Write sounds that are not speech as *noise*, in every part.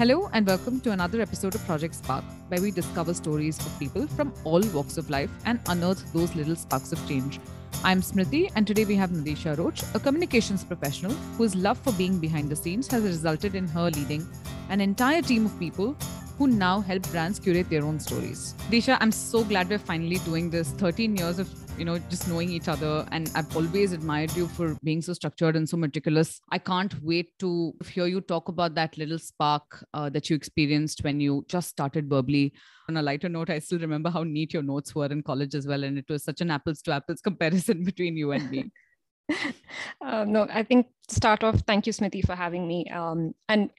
Hello, and welcome to another episode of Project Spark, where we discover stories of people from all walks of life and unearth those little sparks of change. I'm Smriti, and today we have Nadisha Roche, a communications professional whose love for being behind the scenes has resulted in her leading an entire team of people who now help brands curate their own stories. Disha, I'm so glad we're finally doing this. 13 years of you know just knowing each other. And i've always admired you for being so structured and so meticulous. I can't wait to hear you talk about that little spark uh, that you experienced when you just started Verbly. On a lighter note i still remember how neat your notes were in college as well. And it was such an apples to apples *laughs* comparison between you and me. *laughs* Uh, no, I think start off, thank you, Smriti, for having me. Um, and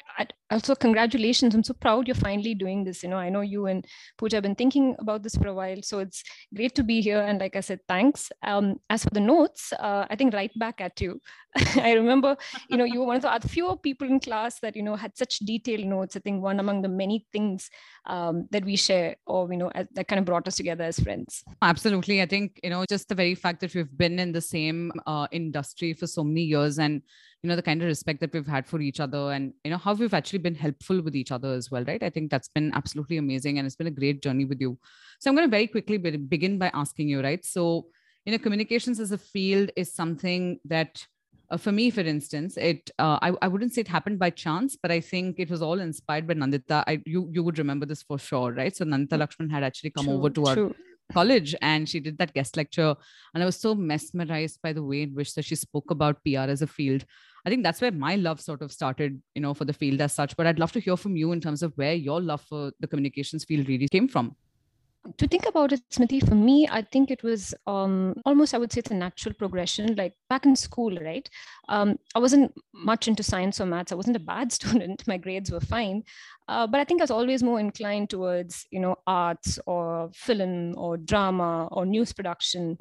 also, congratulations. I'm so proud you're finally doing this. You know, I know you and Pooja have been thinking about this for a while. So it's great to be here. And like I said, thanks. Um, as for the notes, uh, I think right back at you. *laughs* I remember, you know, you were one of the few people in class that, you know, had such detailed notes. I think one among the many things um, that we share or, you know, that kind of brought us together as friends. Absolutely. I think, you know, just the very fact that we've been in the same uh, industry for so many years and you know the kind of respect that we've had for each other and you know how we've actually been helpful with each other as well right? I think that's been absolutely amazing and it's been a great journey with you. So i'm going to very quickly begin by asking you right? So you know communications as a field is something that uh, for me for instance it uh, I, I wouldn't say it happened by chance but i think it was all inspired by nandita. I, you you would remember this for sure right? So nandita lakshman had actually come true, over to our college and she did that guest lecture. And i was so mesmerized by the way in which that she spoke about pr as a field i think that's where my love sort of started you know for the field as such but i'd love to hear from you in terms of where your love for the communications field really came from to think about it, Smriti, for me, I think it was um, almost, I would say it's a natural progression. Like back in school, right? Um, I wasn't much into science or maths. I wasn't a bad *laughs* student. My grades were fine. Uh, but I think I was always more inclined towards, you know, arts or film or drama or news production.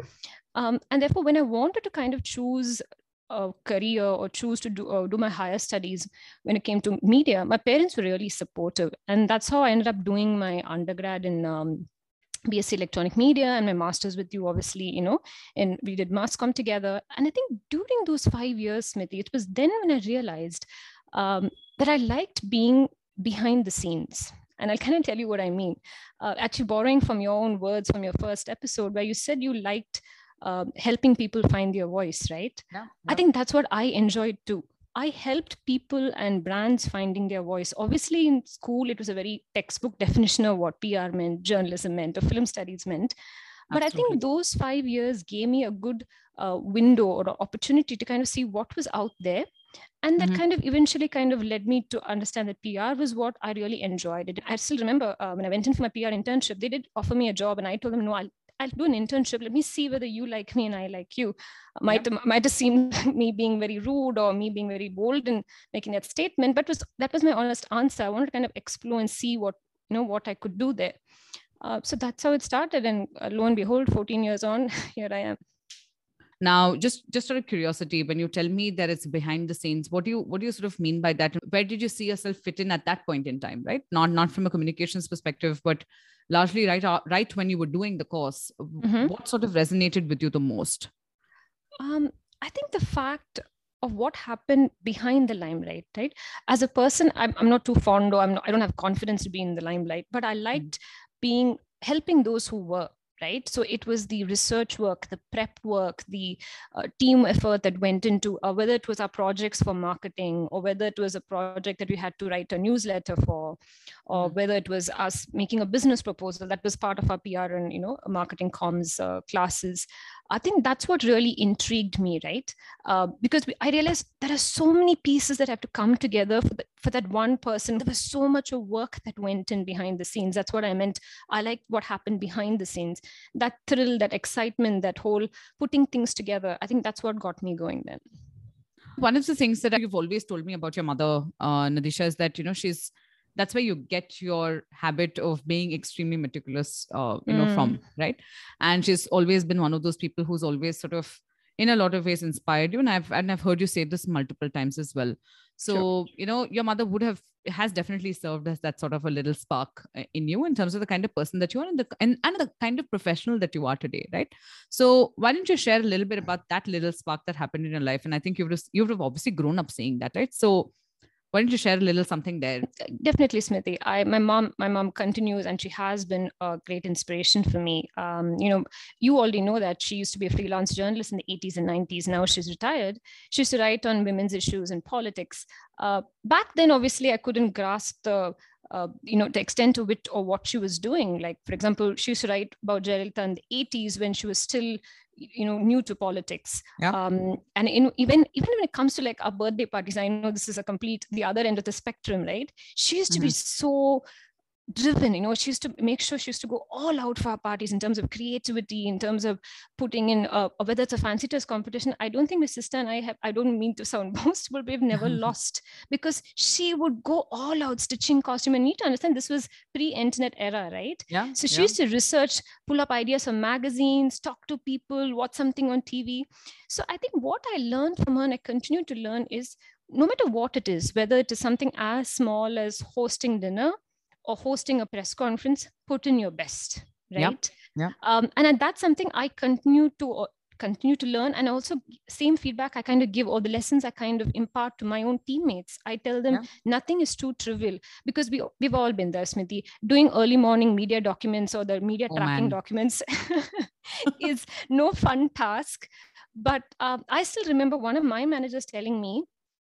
Um, and therefore, when I wanted to kind of choose a career or choose to do, uh, do my higher studies when it came to media, my parents were really supportive. And that's how I ended up doing my undergrad in um, BSc Electronic Media and my master's with you, obviously, you know, and we did mass com together. And I think during those five years, Smriti, it was then when I realized um, that I liked being behind the scenes. And I'll kind of tell you what I mean. Uh, actually, borrowing from your own words from your first episode, where you said you liked uh, helping people find their voice, right? Yeah, yeah. I think that's what I enjoyed too. I helped people and brands finding their voice. Obviously, in school, it was a very textbook definition of what PR meant, journalism meant, or film studies meant. But Absolutely. I think those five years gave me a good uh, window or opportunity to kind of see what was out there. And that mm-hmm. kind of eventually kind of led me to understand that PR was what I really enjoyed. I still remember uh, when I went in for my PR internship, they did offer me a job, and I told them, no, I'll, I'll do an internship. Let me see whether you like me and I like you. Might yeah. might have seemed *laughs* me being very rude or me being very bold in making that statement, but was that was my honest answer. I wanted to kind of explore and see what you know what I could do there. Uh, so that's how it started, and uh, lo and behold, 14 years on, *laughs* here I am. Now, just just out of curiosity, when you tell me that it's behind the scenes, what do you what do you sort of mean by that? Where did you see yourself fit in at that point in time? Right, not not from a communications perspective, but largely right uh, right when you were doing the course mm-hmm. what sort of resonated with you the most um, i think the fact of what happened behind the limelight right as a person i'm, I'm not too fond or I'm not, i don't have confidence to be in the limelight but i liked mm-hmm. being helping those who were right so it was the research work the prep work the uh, team effort that went into uh, whether it was our projects for marketing or whether it was a project that we had to write a newsletter for or mm-hmm. whether it was us making a business proposal that was part of our pr and you know marketing comms uh, classes I think that's what really intrigued me, right? Uh, because I realized there are so many pieces that have to come together for, the, for that one person. There was so much of work that went in behind the scenes. That's what I meant. I liked what happened behind the scenes. That thrill, that excitement, that whole putting things together. I think that's what got me going then. One of the things that you've always told me about your mother, uh, Nadisha, is that, you know, she's that's where you get your habit of being extremely meticulous uh, you know mm. from right? And she's always been one of those people who's always sort of in a lot of ways inspired you. And i've and i've heard you say this multiple times as well. So sure. you know your mother would have has definitely served as that sort of a little spark uh, in you in terms of the kind of person that you are and the and, and the kind of professional that you are today right? So why don't you share a little bit about that little spark that happened in your life? And i think you've just, you've obviously grown up seeing that right? So why don't you share a little something there? Definitely smriti i my mom my mom continues and she has been a great inspiration for me. Um, you know you already know that she used to be a freelance journalist in the 80s and 90s now she's retired. She used to write on women's issues and politics. Uh, back then obviously i couldn't grasp the uh, you know, the extent to which or what she was doing. Like, for example, she used to write about Jayalalitha in the 80s when she was still, you know, new to politics. Yeah. Um, and in, even even when it comes to like our birthday parties, I know this is a complete the other end of the spectrum, right? She used to mm-hmm. be so driven you know she used to make sure she used to go all out for our parties in terms of creativity in terms of putting in uh, whether it's a fancy dress competition. I don't think my sister and i have i don't mean to sound *laughs* boastful but we've never *laughs* lost because she would go all out stitching costume. And you need to understand this was pre-internet era right? Yeah so she yeah. used to research pull up ideas from magazines talk to people watch something on tv so i think what i learned from her and i continue to learn is no matter what it is whether it is something as small as hosting dinner or hosting a press conference, put in your best, right? Yeah. Um, and that's something I continue to uh, continue to learn and also same feedback i kind of give all the lessons i kind of impart to my own teammates i tell them yeah. nothing is too trivial because we we've all been there smriti doing early morning media documents or the media oh, tracking man. documents *laughs* is no fun task but um, i still remember one of my managers telling me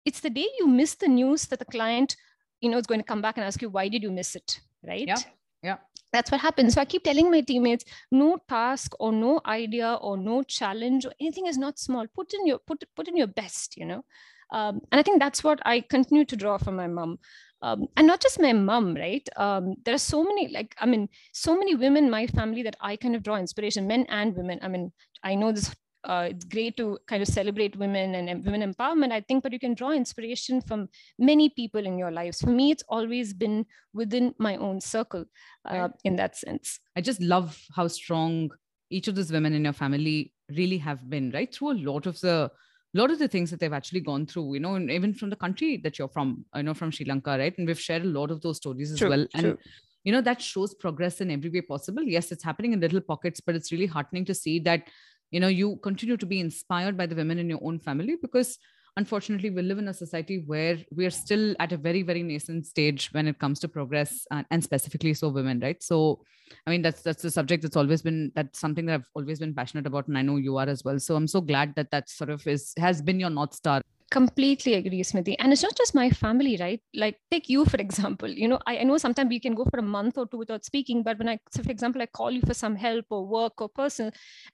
it's the day you miss the news that the client you know, it's going to come back and ask you, why did you miss it? Right? Yeah. Yeah. That's what happens. So I keep telling my teammates, no task or no idea or no challenge or anything is not small. Put in your put put in your best, you know. Um, and I think that's what I continue to draw from my mom. Um, and not just my mom, right? Um, there are so many, like, I mean, so many women in my family that I kind of draw inspiration, men and women. I mean, I know this uh, it's great to kind of celebrate women and women empowerment, I think, but you can draw inspiration from many people in your lives. For me, it's always been within my own circle uh, right. in that sense. I just love how strong each of those women in your family really have been, right? Through a lot of the lot of the things that they've actually gone through, you know, and even from the country that you're from, you know from Sri Lanka, right? And we've shared a lot of those stories as true, well. And true. you know, that shows progress in every way possible. Yes, it's happening in little pockets, but it's really heartening to see that you know you continue to be inspired by the women in your own family because unfortunately we live in a society where we are still at a very very nascent stage when it comes to progress and, and, specifically so women right? So i mean that's that's the subject that's always been that's something that i've always been passionate about and i know you are as well. So i'm so glad that that sort of is has been your north star completely agree smriti. And it's not just my family right? Like take you for example. You know I, I, know sometimes we can go for a month or two without speaking but when i so for example i call you for some help or work or personal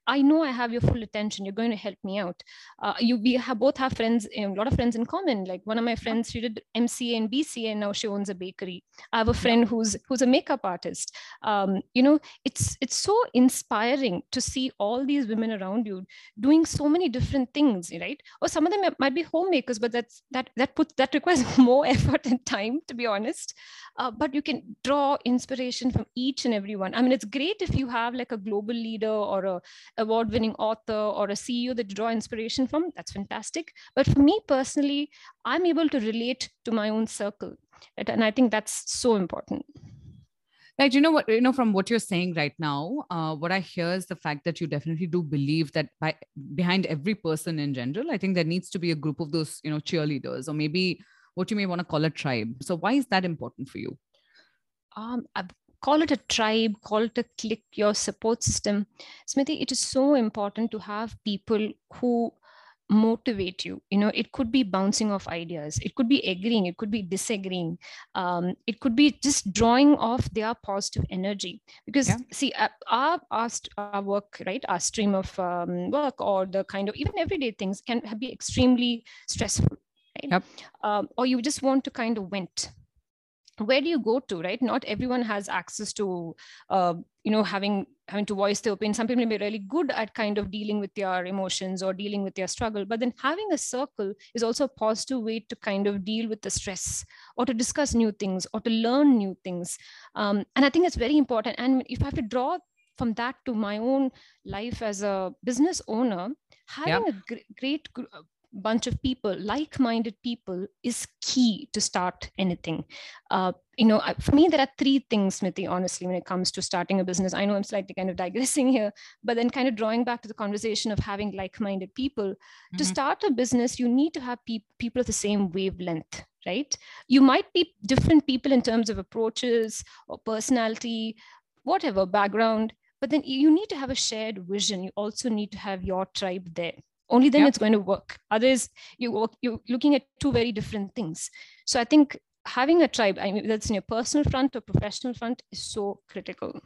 i know i have your full attention. You're going to help me out. Uh, you we have both have friends a lot of friends in common. Like one of my friends she did mca and bca and now she owns a bakery. I have a friend who's who's a makeup artist. Um, you know it's it's so inspiring to see all these women around you doing so many different things right? Or some of them might be home homemakers but that's that that puts that requires *laughs* more effort and time to be honest. Uh, but you can draw inspiration from each and every one. I mean it's great if you have like a global leader or a award winning author or a ceo that you draw inspiration from that's fantastic. But for me personally i'm able to relate to my own circle and i think that's so important Right. You know what, you know, from what you're saying right now, uh, what I hear is the fact that you definitely do believe that by behind every person in general, I think there needs to be a group of those, you know, cheerleaders or maybe what you may want to call a tribe. So why is that important for you? Um, I call it a tribe, call it a clique, your support system. Smriti, it is so important to have people who motivate you. You know it could be bouncing off ideas. It could be agreeing. It could be disagreeing. Um, it could be just drawing off their positive energy. Because yeah. see uh, our, our, our work right our stream of um, work or the kind of even everyday things can be extremely stressful right? Yep. um, or you just want to kind of vent where do you go to right? Not everyone has access to uh, you know having having to voice their opinion. Some people may be really good at kind of dealing with their emotions or dealing with their struggle but then having a circle is also a positive way to kind of deal with the stress or to discuss new things or to learn new things. Um, and i think it's very important. And if i have to draw from that to my own life as a business owner having a gr- great bunch of people, like-minded people, is key to start anything. Uh, you know, for me, there are three things, Smriti, honestly, when it comes to starting a business. I know I'm slightly kind of digressing here, but then kind of drawing back to the conversation of having like-minded people. Mm-hmm. To start a business, you need to have pe- people of the same wavelength, right? You might be different people in terms of approaches or personality, whatever background, but then you need to have a shared vision. You also need to have your tribe there only then yep. it's going to work. Otherwise you work, you're looking at two very different things. So i think having a tribe i mean that's in your personal front or professional front is so critical.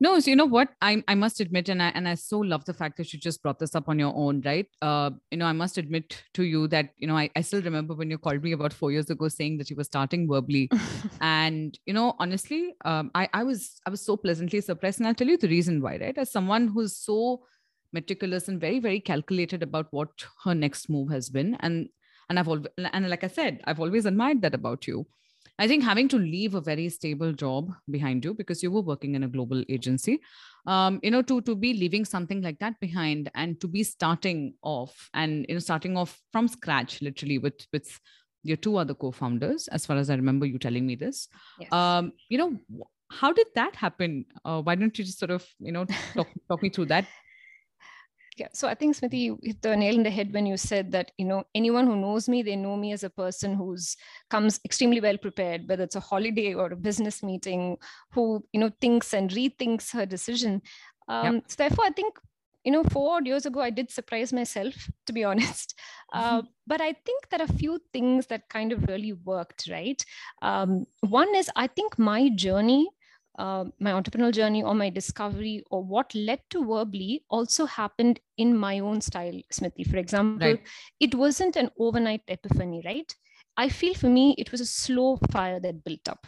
No so you know what? I, I must admit and I, and I so love the fact that you just brought this up on your own right? Uh, you know i must admit to you that you know I, I still remember when you called me about four years ago saying that you were starting Verbly. *laughs* And you know honestly um, I, I was i was so pleasantly surprised and i'll tell you the reason why right? As someone who's so meticulous and very very calculated about what her next move has been. And and i've always and like i said i've always admired that about you. I think having to leave a very stable job behind you because you were working in a global agency um, you know to to be leaving something like that behind and to be starting off and you know starting off from scratch literally with with your two other co-founders as far as i remember you telling me this yes. um, you know how did that happen? Uh, why don't you just sort of you know talk, talk me through that yeah so i think smriti you hit the nail in the head when you said that you know anyone who knows me they know me as a person who's comes extremely well prepared whether it's a holiday or a business meeting who you know thinks and rethinks her decision. Um, yep. so therefore i think you know four years ago i did surprise myself to be *laughs* honest. Uh, but i think there are a few things that kind of really worked right? Um, one is i think my journey uh, my entrepreneurial journey or my discovery or what led to Verbly also happened in my own style Smriti. for example right. it wasn't an overnight epiphany right i feel for me it was a slow fire that built up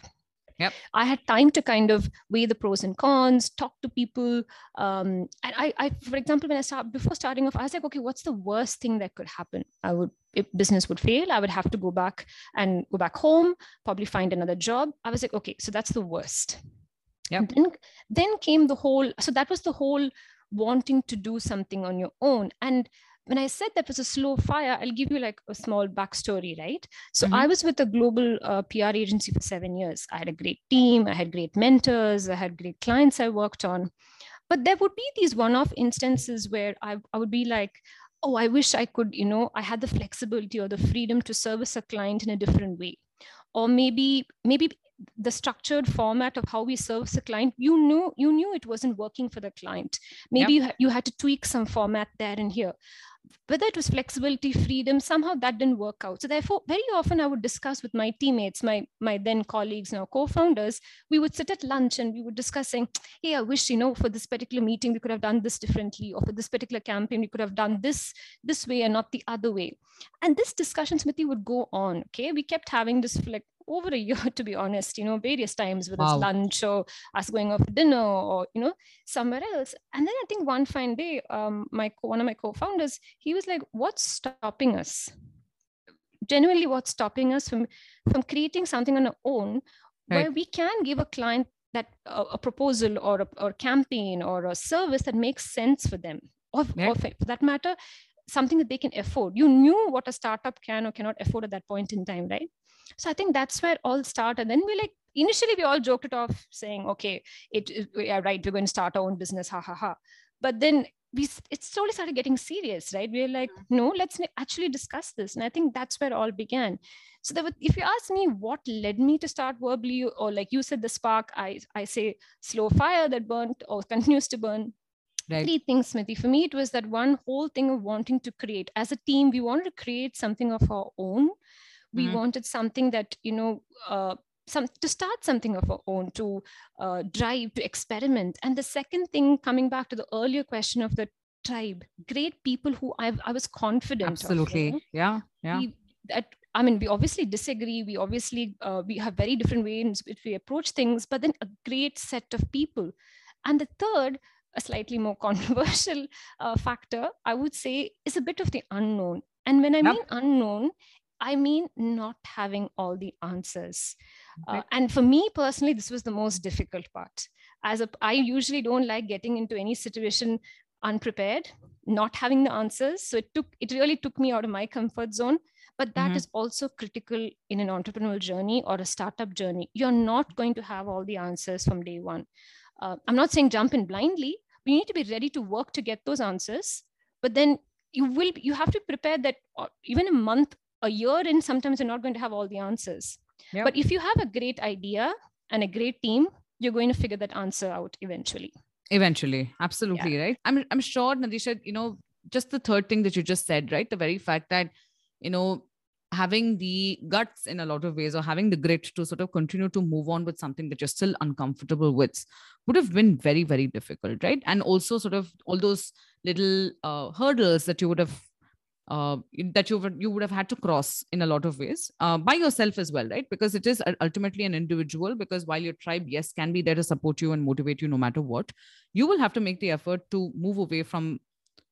Yep. I had time to kind of weigh the pros and cons, talk to people. Um, and I, I, for example, when I start before starting off, I was like, okay, what's the worst thing that could happen? I would, if business would fail, I would have to go back and go back home, probably find another job. I was like, okay, so that's the worst. Yeah. Then, then came the whole, so that was the whole wanting to do something on your own. And when I said that was a slow fire, I'll give you like a small backstory, right? So mm-hmm. I was with a global uh, PR agency for seven years. I had a great team, I had great mentors, I had great clients I worked on. But there would be these one off instances where I, I would be like, oh, I wish I could, you know, I had the flexibility or the freedom to service a client in a different way. Or maybe, maybe the structured format of how we service a client you knew you knew it wasn't working for the client. Maybe yep. you, you had to tweak some format there and here. Whether it was flexibility freedom somehow that didn't work out. So therefore very often i would discuss with my teammates my my then colleagues now co-founders. We would sit at lunch and we would discussing hey i wish you know for this particular meeting we could have done this differently or for this particular campaign we could have done this this way and not the other way. And this discussion smriti would go on okay? We kept having this like over a year, *laughs* to be honest, you know, various times, whether wow. it's lunch or us going off dinner or, you know, somewhere else. And then I think one fine day, um, my one of my co-founders, he was like, what's stopping us? Genuinely, what's stopping us from, from creating something on our own right. where we can give a client that uh, a proposal or a or campaign or a service that makes sense for them or, yeah. or for that matter something that they can afford you knew what a startup can or cannot afford at that point in time right so I think that's where all started. Then we like initially we all joked it off, saying, "Okay, it, it yeah, right, we're going to start our own business, ha ha ha." But then we it slowly started getting serious, right? We are like, mm-hmm. no, let's actually discuss this, and I think that's where all began. So that if you ask me what led me to start Verbly, or like you said, the spark, I I say slow fire that burnt or *laughs* continues to burn. Right. Three things, Smriti. For me, it was that one whole thing of wanting to create. As a team, we wanted to create something of our own we mm-hmm. wanted something that you know uh, some to start something of our own to uh, drive to experiment and the second thing coming back to the earlier question of the tribe great people who I've, i was confident absolutely of, yeah yeah we, that I mean, we obviously disagree. We obviously uh, we have very different ways in which we approach things, but then a great set of people. And the third, a slightly more controversial *laughs* uh, factor, I would say, is a bit of the unknown. And when I yep. mean unknown, I mean not having all the answers. Uh, and for me personally, this was the most difficult part. As a, I usually don't like getting into any situation unprepared, not having the answers so it took it really took me out of my comfort zone but that mm-hmm. is also critical in an entrepreneurial journey or a startup journey you're not going to have all the answers from day one uh, i'm not saying jump in blindly. But you need to be ready to work to get those answers. But then you will you have to prepare that uh, even a month a year in sometimes you're not going to have all the answers. Yep. but if you have a great idea and a great team you're going to figure that answer out eventually. Eventually. Absolutely yeah. right? I'm i'm sure nadisha you know just the third thing that you just said right? The very fact that you know having the guts in a lot of ways or having the grit to sort of continue to move on with something that you're still uncomfortable with would have been very very difficult right and also sort of all those little uh, hurdles that you would have uh, that you would you would have had to cross in a lot of ways uh, by yourself as well, right? Because it is ultimately an individual. Because while your tribe, yes, can be there to support you and motivate you no matter what, you will have to make the effort to move away from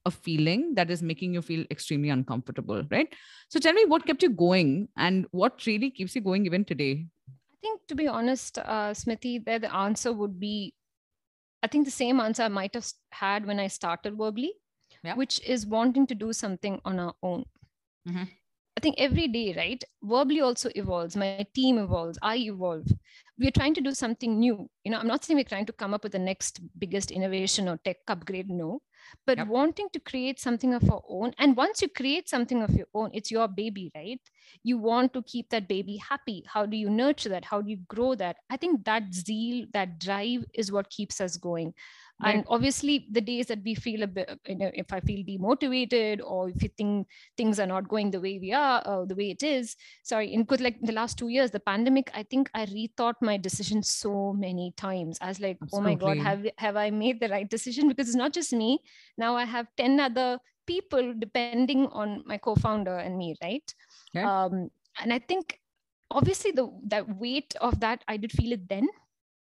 a feeling that is making you feel extremely uncomfortable, right? So tell me, what kept you going, and what really keeps you going even today? I think, to be honest, uh, Smriti, there the answer would be, I think the same answer I might have had when I started Verbly yeah. which is wanting to do something on our own. Mm-hmm. I think every day, right? Verbly also evolves. My team evolves. I evolve. We're trying to do something new. You know, I'm not saying we're trying to come up with the next biggest innovation or tech upgrade. No, but yep. wanting to create something of our own. And once you create something of your own, it's your baby, right? You want to keep that baby happy. How do you nurture that? How do you grow that? I think that zeal, that drive is what keeps us going right. and obviously the days that we feel a bit you know if i feel demotivated or if you think things are not going the way we are or the way it is sorry in good like the last two years the pandemic i think i rethought my decision so many times i was like Absolutely. oh my god have have i made the right decision because it's not just me now i have 10 other people depending on my co-founder and me right yeah. um, and i think obviously the that weight of that i did feel it then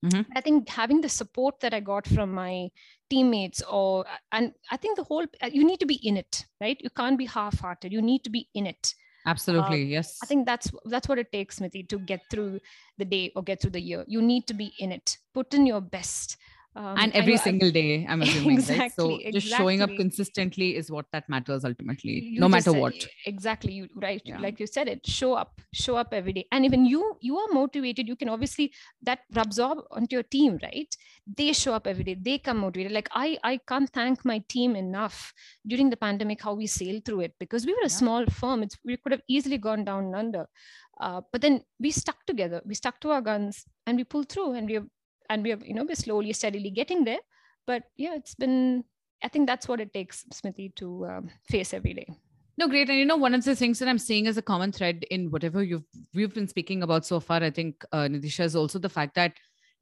Mm-hmm. I think having the support that I got from my teammates, or and I think the whole you need to be in it, right? You can't be half-hearted. You need to be in it. Absolutely, uh, yes. I think that's that's what it takes, Smriti, to get through the day or get through the year. You need to be in it. Put in your best. Um, and every single day i'm *laughs* assuming exactly, right? So just showing up consistently is what that matters ultimately you no matter what. exactly you right yeah. like you said it show up show up every day. And even you you are motivated you can obviously that rubs off onto your team right? They show up every day they come motivated. Like i i can't thank my team enough during the pandemic how we sailed through it because we were a yeah. small firm. It's we could have easily gone down under. Uh, but then we stuck together we stuck to our guns and we pulled through and we have and we're you know we're slowly steadily getting there but yeah it's been i think that's what it takes smriti to um, face every day no, great. And you know, one of the things that I'm seeing as a common thread in whatever you've we've been speaking about so far, I think uh, Nadisha is also the fact that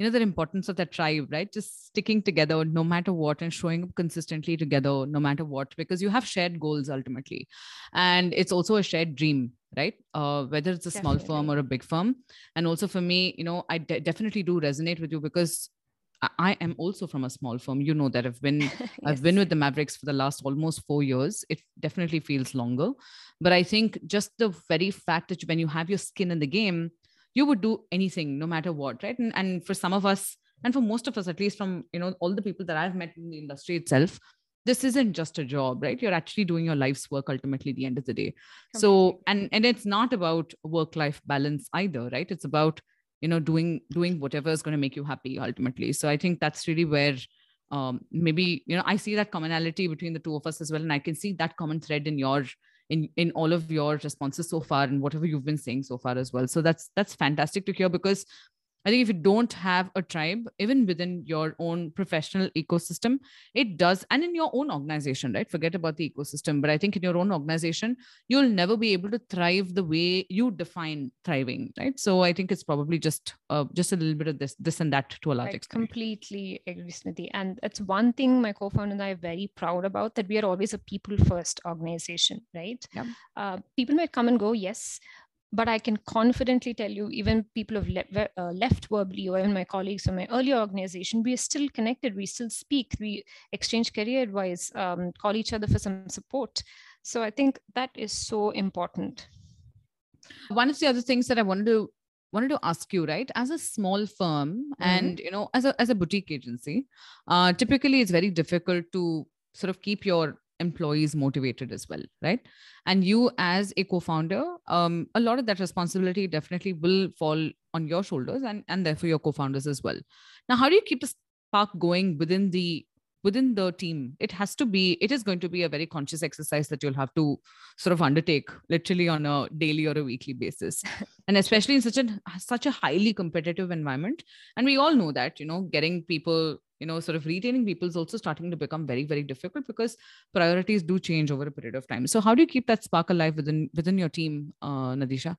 you know the importance of that tribe, right? Just sticking together no matter what and showing up consistently together no matter what, because you have shared goals ultimately, and it's also a shared dream, right? Uh, whether it's a definitely. small firm or a big firm, and also for me, you know, I de- definitely do resonate with you because I am also from a small firm. You know that I've been *laughs* yes. I've been with the Mavericks for the last almost four years. It definitely feels longer, but I think just the very fact that when you have your skin in the game, you would do anything, no matter what, right? And, and for some of us, and for most of us, at least from you know all the people that I've met in the industry itself, this isn't just a job, right? You're actually doing your life's work ultimately. At the end of the day, so and and it's not about work life balance either, right? It's about you know doing doing whatever is going to make you happy ultimately so i think that's really where um, maybe you know i see that commonality between the two of us as well and i can see that common thread in your in in all of your responses so far and whatever you've been saying so far as well. So that's that's fantastic to hear because I think if you don't have a tribe, even within your own professional ecosystem, it does, and in your own organization, right? Forget about the ecosystem, but I think in your own organization, you'll never be able to thrive the way you define thriving, right? So I think it's probably just uh, just a little bit of this, this and that to a large right, extent. Completely agree, Smriti. And it's one thing my co-founder and I are very proud about that we are always a people-first organization, right? Yeah. Uh, people might come and go, yes, but I can confidently tell you, even people have le- uh, left Verbly, or even my colleagues from my earlier organization, we are still connected. We still speak. We exchange career advice, um, call each other for some support. So I think that is so important. One of the other things that I wanted to wanted to ask you, right? As a small firm, mm-hmm. and you know, as a as a boutique agency, uh, typically it's very difficult to sort of keep your employees motivated as well right? And you as a co-founder um, a lot of that responsibility definitely will fall on your shoulders and and therefore your co-founders as well. Now how do you keep the spark going within the within the team? It has to be it is going to be a very conscious exercise that you'll have to sort of undertake literally on a daily or a weekly basis. *laughs* And especially in such a such a highly competitive environment. And we all know that you know getting people you know sort of retaining people is also starting to become very very difficult because priorities do change over a period of time so how do you keep that spark alive within within your team uh, nadisha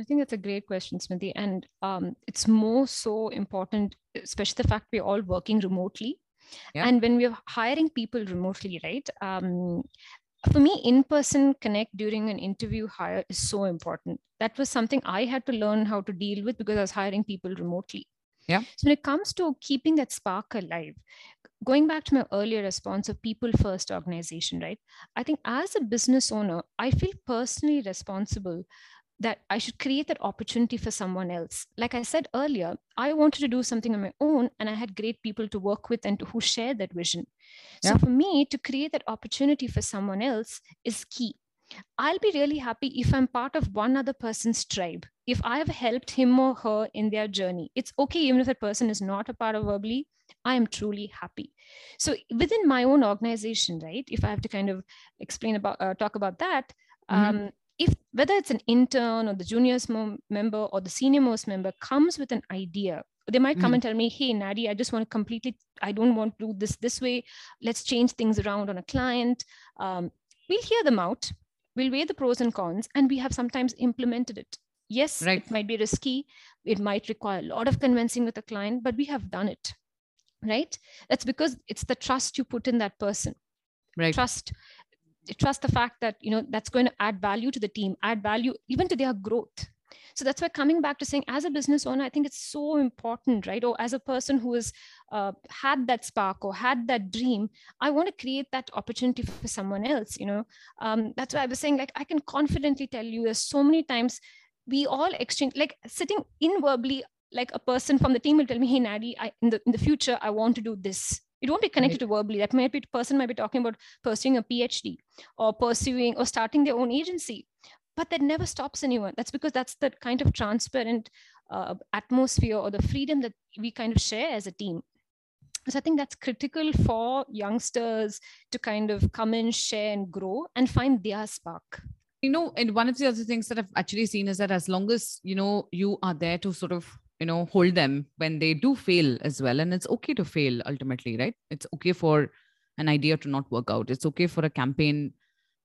I think that's a great question, Smriti. And um, it's more so important, especially the fact we're all working remotely. Yeah. And when we're hiring people remotely, right? Um, for me, in person connect during an interview hire is so important. That was something I had to learn how to deal with because I was hiring people remotely. Yeah. So when it comes to keeping that spark alive, going back to my earlier response of people first organization, right? I think as a business owner, I feel personally responsible that I should create that opportunity for someone else. Like I said earlier, I wanted to do something on my own and I had great people to work with and to, who share that vision. Yeah. So for me to create that opportunity for someone else is key. I'll be really happy if I'm part of one other person's tribe. If I've helped him or her in their journey, it's okay even if that person is not a part of Verbly. I am truly happy. So within my own organization, right? If I have to kind of explain about uh, talk about that, mm-hmm. um, if whether it's an intern or the junior's member or the senior most member comes with an idea they might come mm-hmm. and tell me hey nadi i just want to completely i don't want to do this this way let's change things around on a client um, we'll hear them out we'll weigh the pros and cons and we have sometimes implemented it. Yes right. it might be risky. It might require a lot of convincing with a client but we have done it right? That's because it's the trust you put in that person. Right. Trust trust the fact that you know that's going to add value to the team add value even to their growth so that's why coming back to saying as a business owner i think it's so important right? Or as a person who has uh, had that spark or had that dream i want to create that opportunity for someone else you know? Um, that's why i was saying like i can confidently tell you there's so many times we all exchange like sitting in Verbly like a person from the team will tell me hey nadi I, in the in the future i want to do this. It won't be connected right. to Verbly. That might be person might be talking about pursuing a phd or pursuing or starting their own agency but that never stops anyone. That's because that's the kind of transparent uh, atmosphere or the freedom that we kind of share as a team. So i think that's critical for youngsters to kind of come in share and grow and find their spark. You know and one of the other things that i've actually seen is that as long as you know you are there to sort of you know hold them when they do fail as well and it's okay to fail ultimately right? It's okay for an idea to not work out. It's okay for a campaign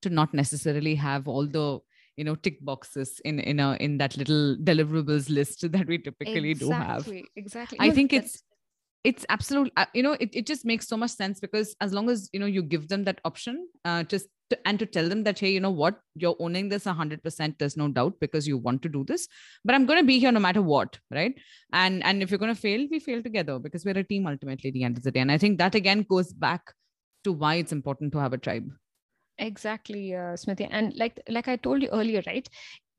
to not necessarily have all the you know tick boxes in in a in that little deliverables list *laughs* that we typically exactly, do have. Exactly i think it's it's absolute uh, you know it, it just makes so much sense because as long as you know you give them that option uh, just to, and to tell them that hey you know what? You're owning this 100% there's no doubt because you want to do this but i'm going to be here no matter what right? And and if you're going to fail we fail together because we're a team ultimately at the end of the day. And i think that again goes back to why it's important to have a tribe exactly uh, smriti. And like like i told you earlier right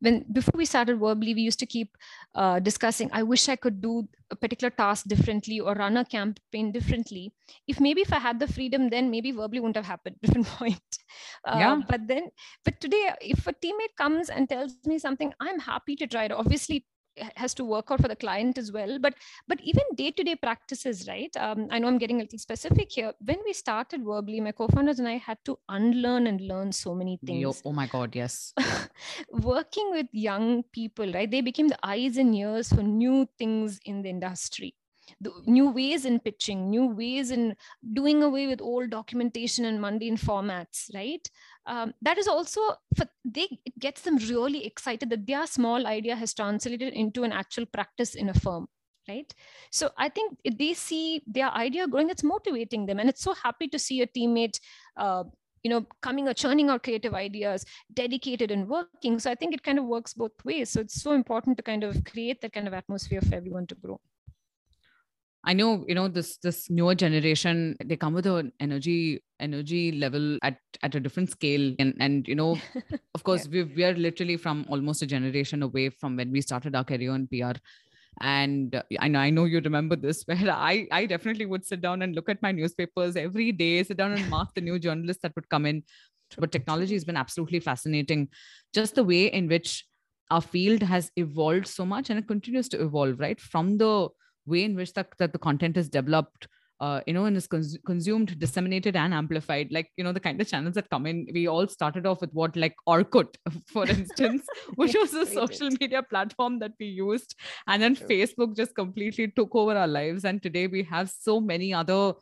when before we started Verbly we used to keep uh, discussing i wish i could do a particular task differently or run a campaign differently. If maybe if i had the freedom then maybe Verbly wouldn't have happened *laughs* different point. Uh, yeah. but then but today if a teammate comes and tells me something i'm happy to try it. Obviously has to work out for the client as well. But but even day-to-day practices right? Um, i know i'm getting a little specific here. When we started Verbly my co-founders and i had to unlearn and learn so many things. oh my god yes. *laughs* Working with young people right? They became the eyes and ears for new things in the industry the new ways in pitching, new ways in doing away with old documentation and mundane formats, right? Um, that is also for they it gets them really excited that their small idea has translated into an actual practice in a firm right? So i think they see their idea growing it's motivating them. And it's so happy to see a teammate uh, you know coming or churning out creative ideas dedicated and working. So i think it kind of works both ways. So it's so important to kind of create that kind of atmosphere for everyone to grow I know, you know, this this newer generation, they come with an energy energy level at at a different scale. And and you know, of *laughs* course, yeah. we we are literally from almost a generation away from when we started our career in PR. and uh, I know I know you remember this, *laughs* where I I definitely would sit down and look at my newspapers every day, sit down and mark the new journalists that would come in. But technology has been absolutely fascinating, just the way in which our field has evolved so much and it continues to evolve, right? From the way in which that, that the content is developed uh, you know, and is cons- consumed, disseminated, and amplified. Like, you know, the kind of channels that come in, we all started off with what, like Orkut, *laughs* for instance, *laughs* which was a social media platform that we used. And then True. Facebook just completely took over our lives. And today we have so many other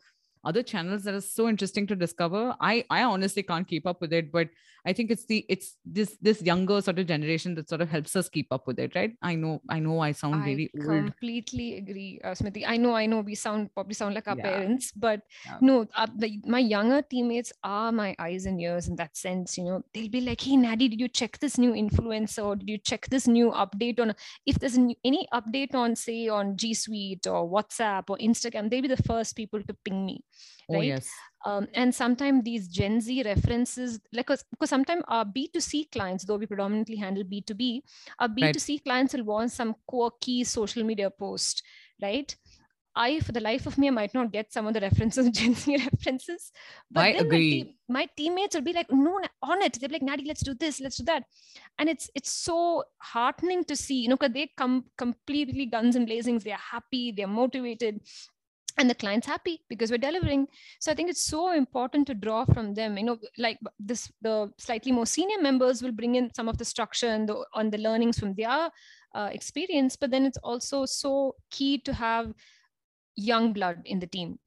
other channels that are so interesting to discover i i honestly can't keep up with it but i think it's the it's this this younger sort of generation that sort of helps us keep up with it right i know i know i sound I really old completely agree uh, smriti i know i know we sound probably sound like our yeah. parents but yeah. no uh, the, my younger teammates are my eyes and ears in that sense you know they'll be like hey Nadi, did you check this new influencer or did you check this new update on if there's new, any update on say on g suite or whatsapp or instagram they'll be the first people to ping me Oh, right? yes. Um, and sometimes these Gen Z references, like because sometimes our B2C clients, though we predominantly handle B2B, our B2C right. clients will want some quirky social media post, right? I, for the life of me, I might not get some of the references, *laughs* Gen Z references. But I agree. My, my, teammates will be like, no, on it. They're like, Nadi, let's do this, let's do that. And it's it's so heartening to see, you know, because they come completely guns and blazings. They're happy, they're motivated and the client's happy because we're delivering. So i think it's so important to draw from them you know like this the slightly more senior members will bring in some of the structure and the on the learnings from their uh, experience but then it's also so key to have young blood in the team.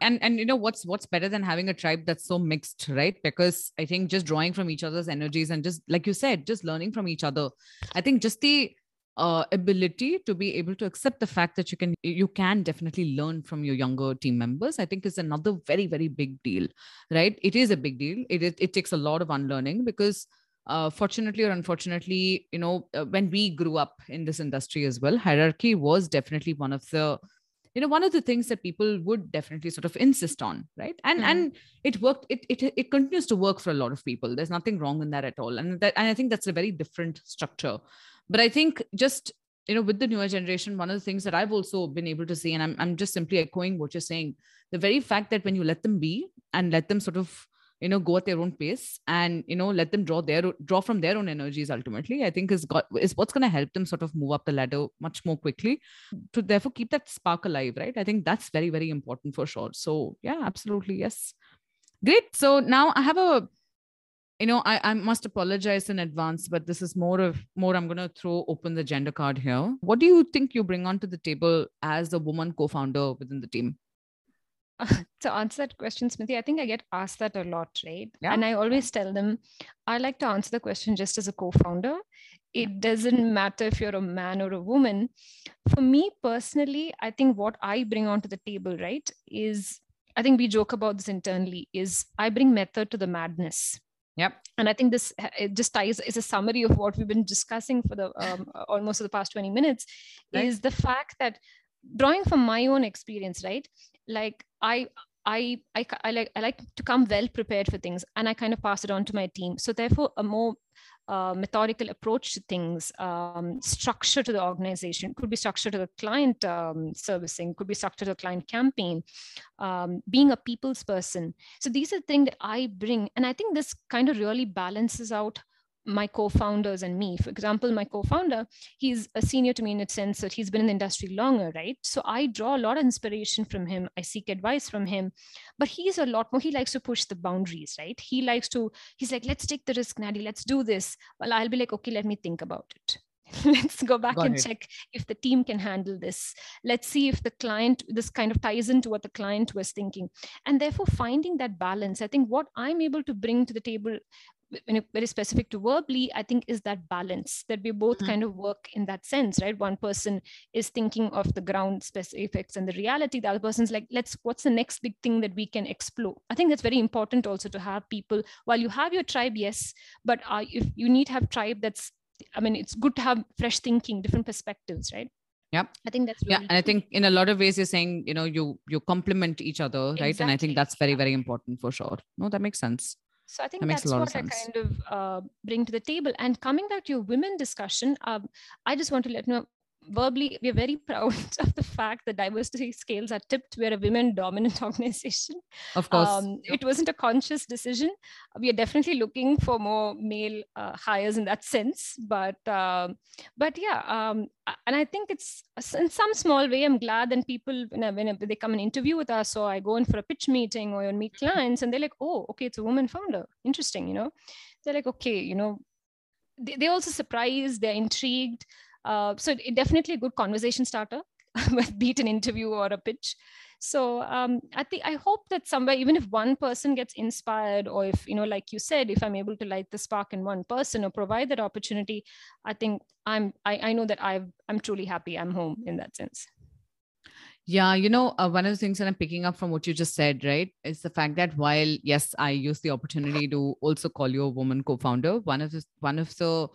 And and you know what's what's better than having a tribe that's so mixed right? Because i think just drawing from each other's energies and just like you said just learning from each other. I think just the uh, ability to be able to accept the fact that you can you can definitely learn from your younger team members i think is another very very big deal right? It is a big deal. It, it, it takes a lot of unlearning because uh, fortunately or unfortunately you know uh, when we grew up in this industry as well hierarchy was definitely one of the you know one of the things that people would definitely sort of insist on right? And mm. and it worked it, it it continues to work for a lot of people. There's nothing wrong in that at all. And that and i think that's a very different structure but i think just you know with the newer generation one of the things that i've also been able to see and i'm, I'm just simply echoing what you're saying the very fact that when you let them be and let them sort of you know go at their own pace and you know let them draw their draw from their own energies ultimately i think is got is what's going to help them sort of move up the ladder much more quickly to therefore keep that spark alive right? I think that's very very important for sure. So yeah absolutely yes. Great. So now i have a you know I, I must apologize in advance but this is more of more i'm going to throw open the gender card here. What do you think you bring onto the table as a woman co-founder within the team? Uh, *laughs* to answer that question smriti i think i get asked that a lot right? Yeah. and i always tell them i like to answer the question just as a co-founder. It doesn't matter if you're a man or a woman. For me personally i think what i bring onto the table right is i think we joke about this internally is i bring method to the madness Yep. And I think this it just ties is a summary of what we've been discussing for the um, almost the past 20 minutes right. is the fact that drawing from my own experience, right? Like I I, I, I like I like to come well prepared for things and I kind of pass it on to my team. So therefore a more uh, methodical approach to things, um, structure to the organization, could be structure to the client um, servicing, could be structure to the client campaign, um, being a people's person. So these are things that I bring. And I think this kind of really balances out my co-founders and me. For example my co-founder he's a senior to me in a sense that he's been in the industry longer right? So i draw a lot of inspiration from him. I seek advice from him. But he's a lot more he likes to push the boundaries right? He likes to he's like let's take the risk Nadie let's do this. Well i'll be like okay let me think about it. *laughs* Let's go back Got and check if the team can handle this. Let's see if the client this kind of ties into what the client was thinking. And therefore finding that balance i think what i'm able to bring to the table very specific to Verbly i think is that balance that we both mm-hmm. kind of work in that sense right? One person is thinking of the ground specifics and the reality. The other person's like let's what's the next big thing that we can explore? I think that's very important also to have people. While you have your tribe yes but uh, if you need to have tribe that's i mean it's good to have fresh thinking different perspectives right? Yeah i think that's really yeah and i think in a lot of ways you're saying you know you you complement each other right? Exactly. and i think that's very very important for sure. No that makes sense so I think that that's what I kind of uh, bring to the table. And coming back to your women discussion, um, I just want to let know Verbly we're very *laughs* proud of the fact that diversity scales are tipped. We're a women dominant *laughs* organization. Of course. Um, it wasn't a conscious decision. We are definitely looking for more male uh, hires in that sense but uh, but yeah um, and i think it's in some small way i'm glad that people you know, when they come and interview with us or i go in for a pitch meeting or meet clients and they're like oh okay it's a woman founder. Interesting you know? They're like okay you know? They, they're also surprised they're intrigued uh, so it, definitely a good conversation starter, *laughs* be it an interview or a pitch. So um, I think I hope that somewhere, even if one person gets inspired, or if you know, like you said, if I'm able to light the spark in one person or provide that opportunity, I think I'm I, I know that I've I'm truly happy. I'm home in that sense. Yeah, you know, uh, one of the things that I'm picking up from what you just said, right, is the fact that while yes, I use the opportunity to also call you a woman co-founder, one of the one of the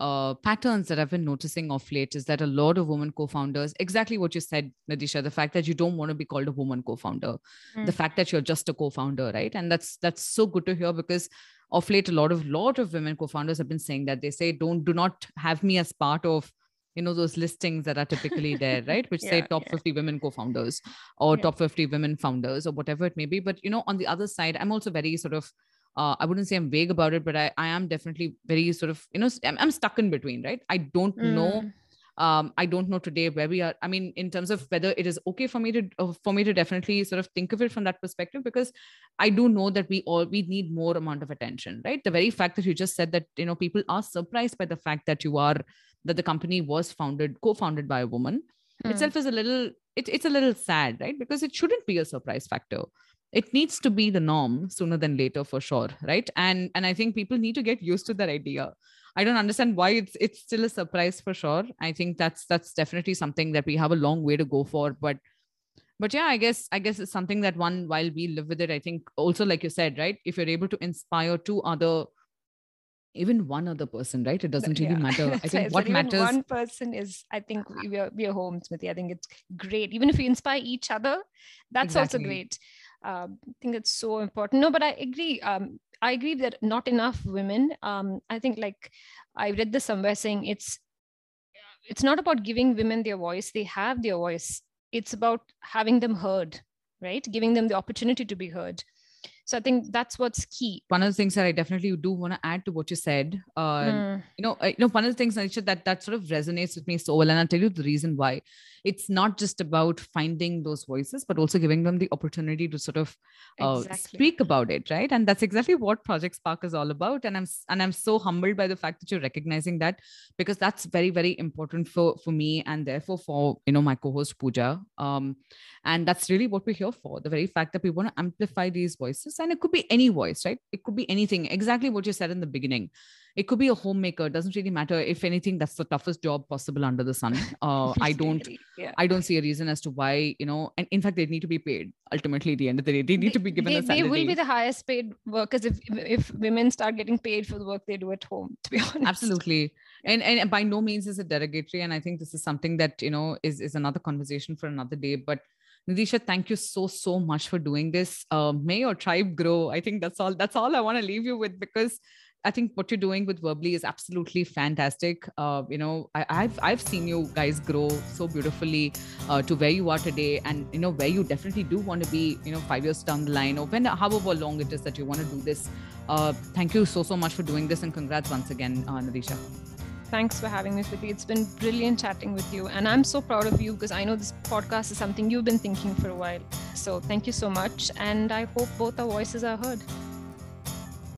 uh, patterns that I've been noticing of late is that a lot of women co-founders, exactly what you said, Nadisha, the fact that you don't want to be called a woman co-founder, mm. the fact that you're just a co-founder, right? And that's that's so good to hear because of late, a lot of lot of women co-founders have been saying that they say, don't do not have me as part of you know those listings that are typically there *laughs* right which yeah, say top yeah. 50 women co-founders or yeah. top 50 women founders or whatever it may be but you know on the other side i'm also very sort of uh, I wouldn't say I'm vague about it, but I, I am definitely very sort of, you know, I'm, I'm stuck in between, right? I don't mm. know. Um, I don't know today where we are. I mean, in terms of whether it is okay for me to uh, for me to definitely sort of think of it from that perspective, because I do know that we all we need more amount of attention, right? The very fact that you just said that you know people are surprised by the fact that you are that the company was founded co-founded by a woman mm. itself is a little it, it's a little sad, right? Because it shouldn't be a surprise factor it needs to be the norm sooner than later for sure right? And and i think people need to get used to that idea. I don't understand why it's it's still a surprise for sure. I think that's that's definitely something that we have a long way to go for but but yeah i guess i guess it's something that one while we live with it i think also like you said right if you're able to inspire two other even one other person right? It doesn't really yeah. matter. *laughs* I think what matters one person is i think we are we are home Smriti i think it's great. Even if we inspire each other that's exactly. also great um, I think it's so important. No, but I agree. Um, I agree that not enough women. Um, I think like I read this somewhere saying it's it's not about giving women their voice; they have their voice. It's about having them heard, right? Giving them the opportunity to be heard so i think that's what's key one of the things that i definitely do want to add to what you said uh, mm. you know you know one of the things that that sort of resonates with me so well and i'll tell you the reason why it's not just about finding those voices but also giving them the opportunity to sort of uh, exactly. speak about it right and that's exactly what project spark is all about and i'm and i'm so humbled by the fact that you're recognizing that because that's very very important for for me and therefore for you know my co-host pooja um and that's really what we're here for the very fact that we want to amplify these voices. And it could be any voice right? It could be anything. Exactly what you said in the beginning. It could be a homemaker. It doesn't really matter if anything that's the toughest job possible under the sun. *laughs* Uh, i don't yeah. i don't see a reason as to why you know and in fact they need to be paid. Ultimately at the end of the day they need they, to be given they, they will be the highest paid workers if if women start getting paid for the work they do at home to be *laughs* honest. Absolutely. And and by no means is it derogatory. And i think this is something that you know is is another conversation for another day. But Nadisha, thank you so so much for doing this. Uh, may your tribe grow. I think that's all. That's all I want to leave you with because I think what you're doing with Verbly is absolutely fantastic. Uh, you know, I, have I've seen you guys grow so beautifully uh, to where you are today, and you know where you definitely do want to be. You know, five years down the line, or when however long it is that you want to do this. Uh, thank you so so much for doing this, and congrats once again, uh, Nadisha. Thanks for having me, Smriti. It's been brilliant chatting with you. And I'm so proud of you because I know this podcast is something you've been thinking for a while. So thank you so much. And I hope both our voices are heard.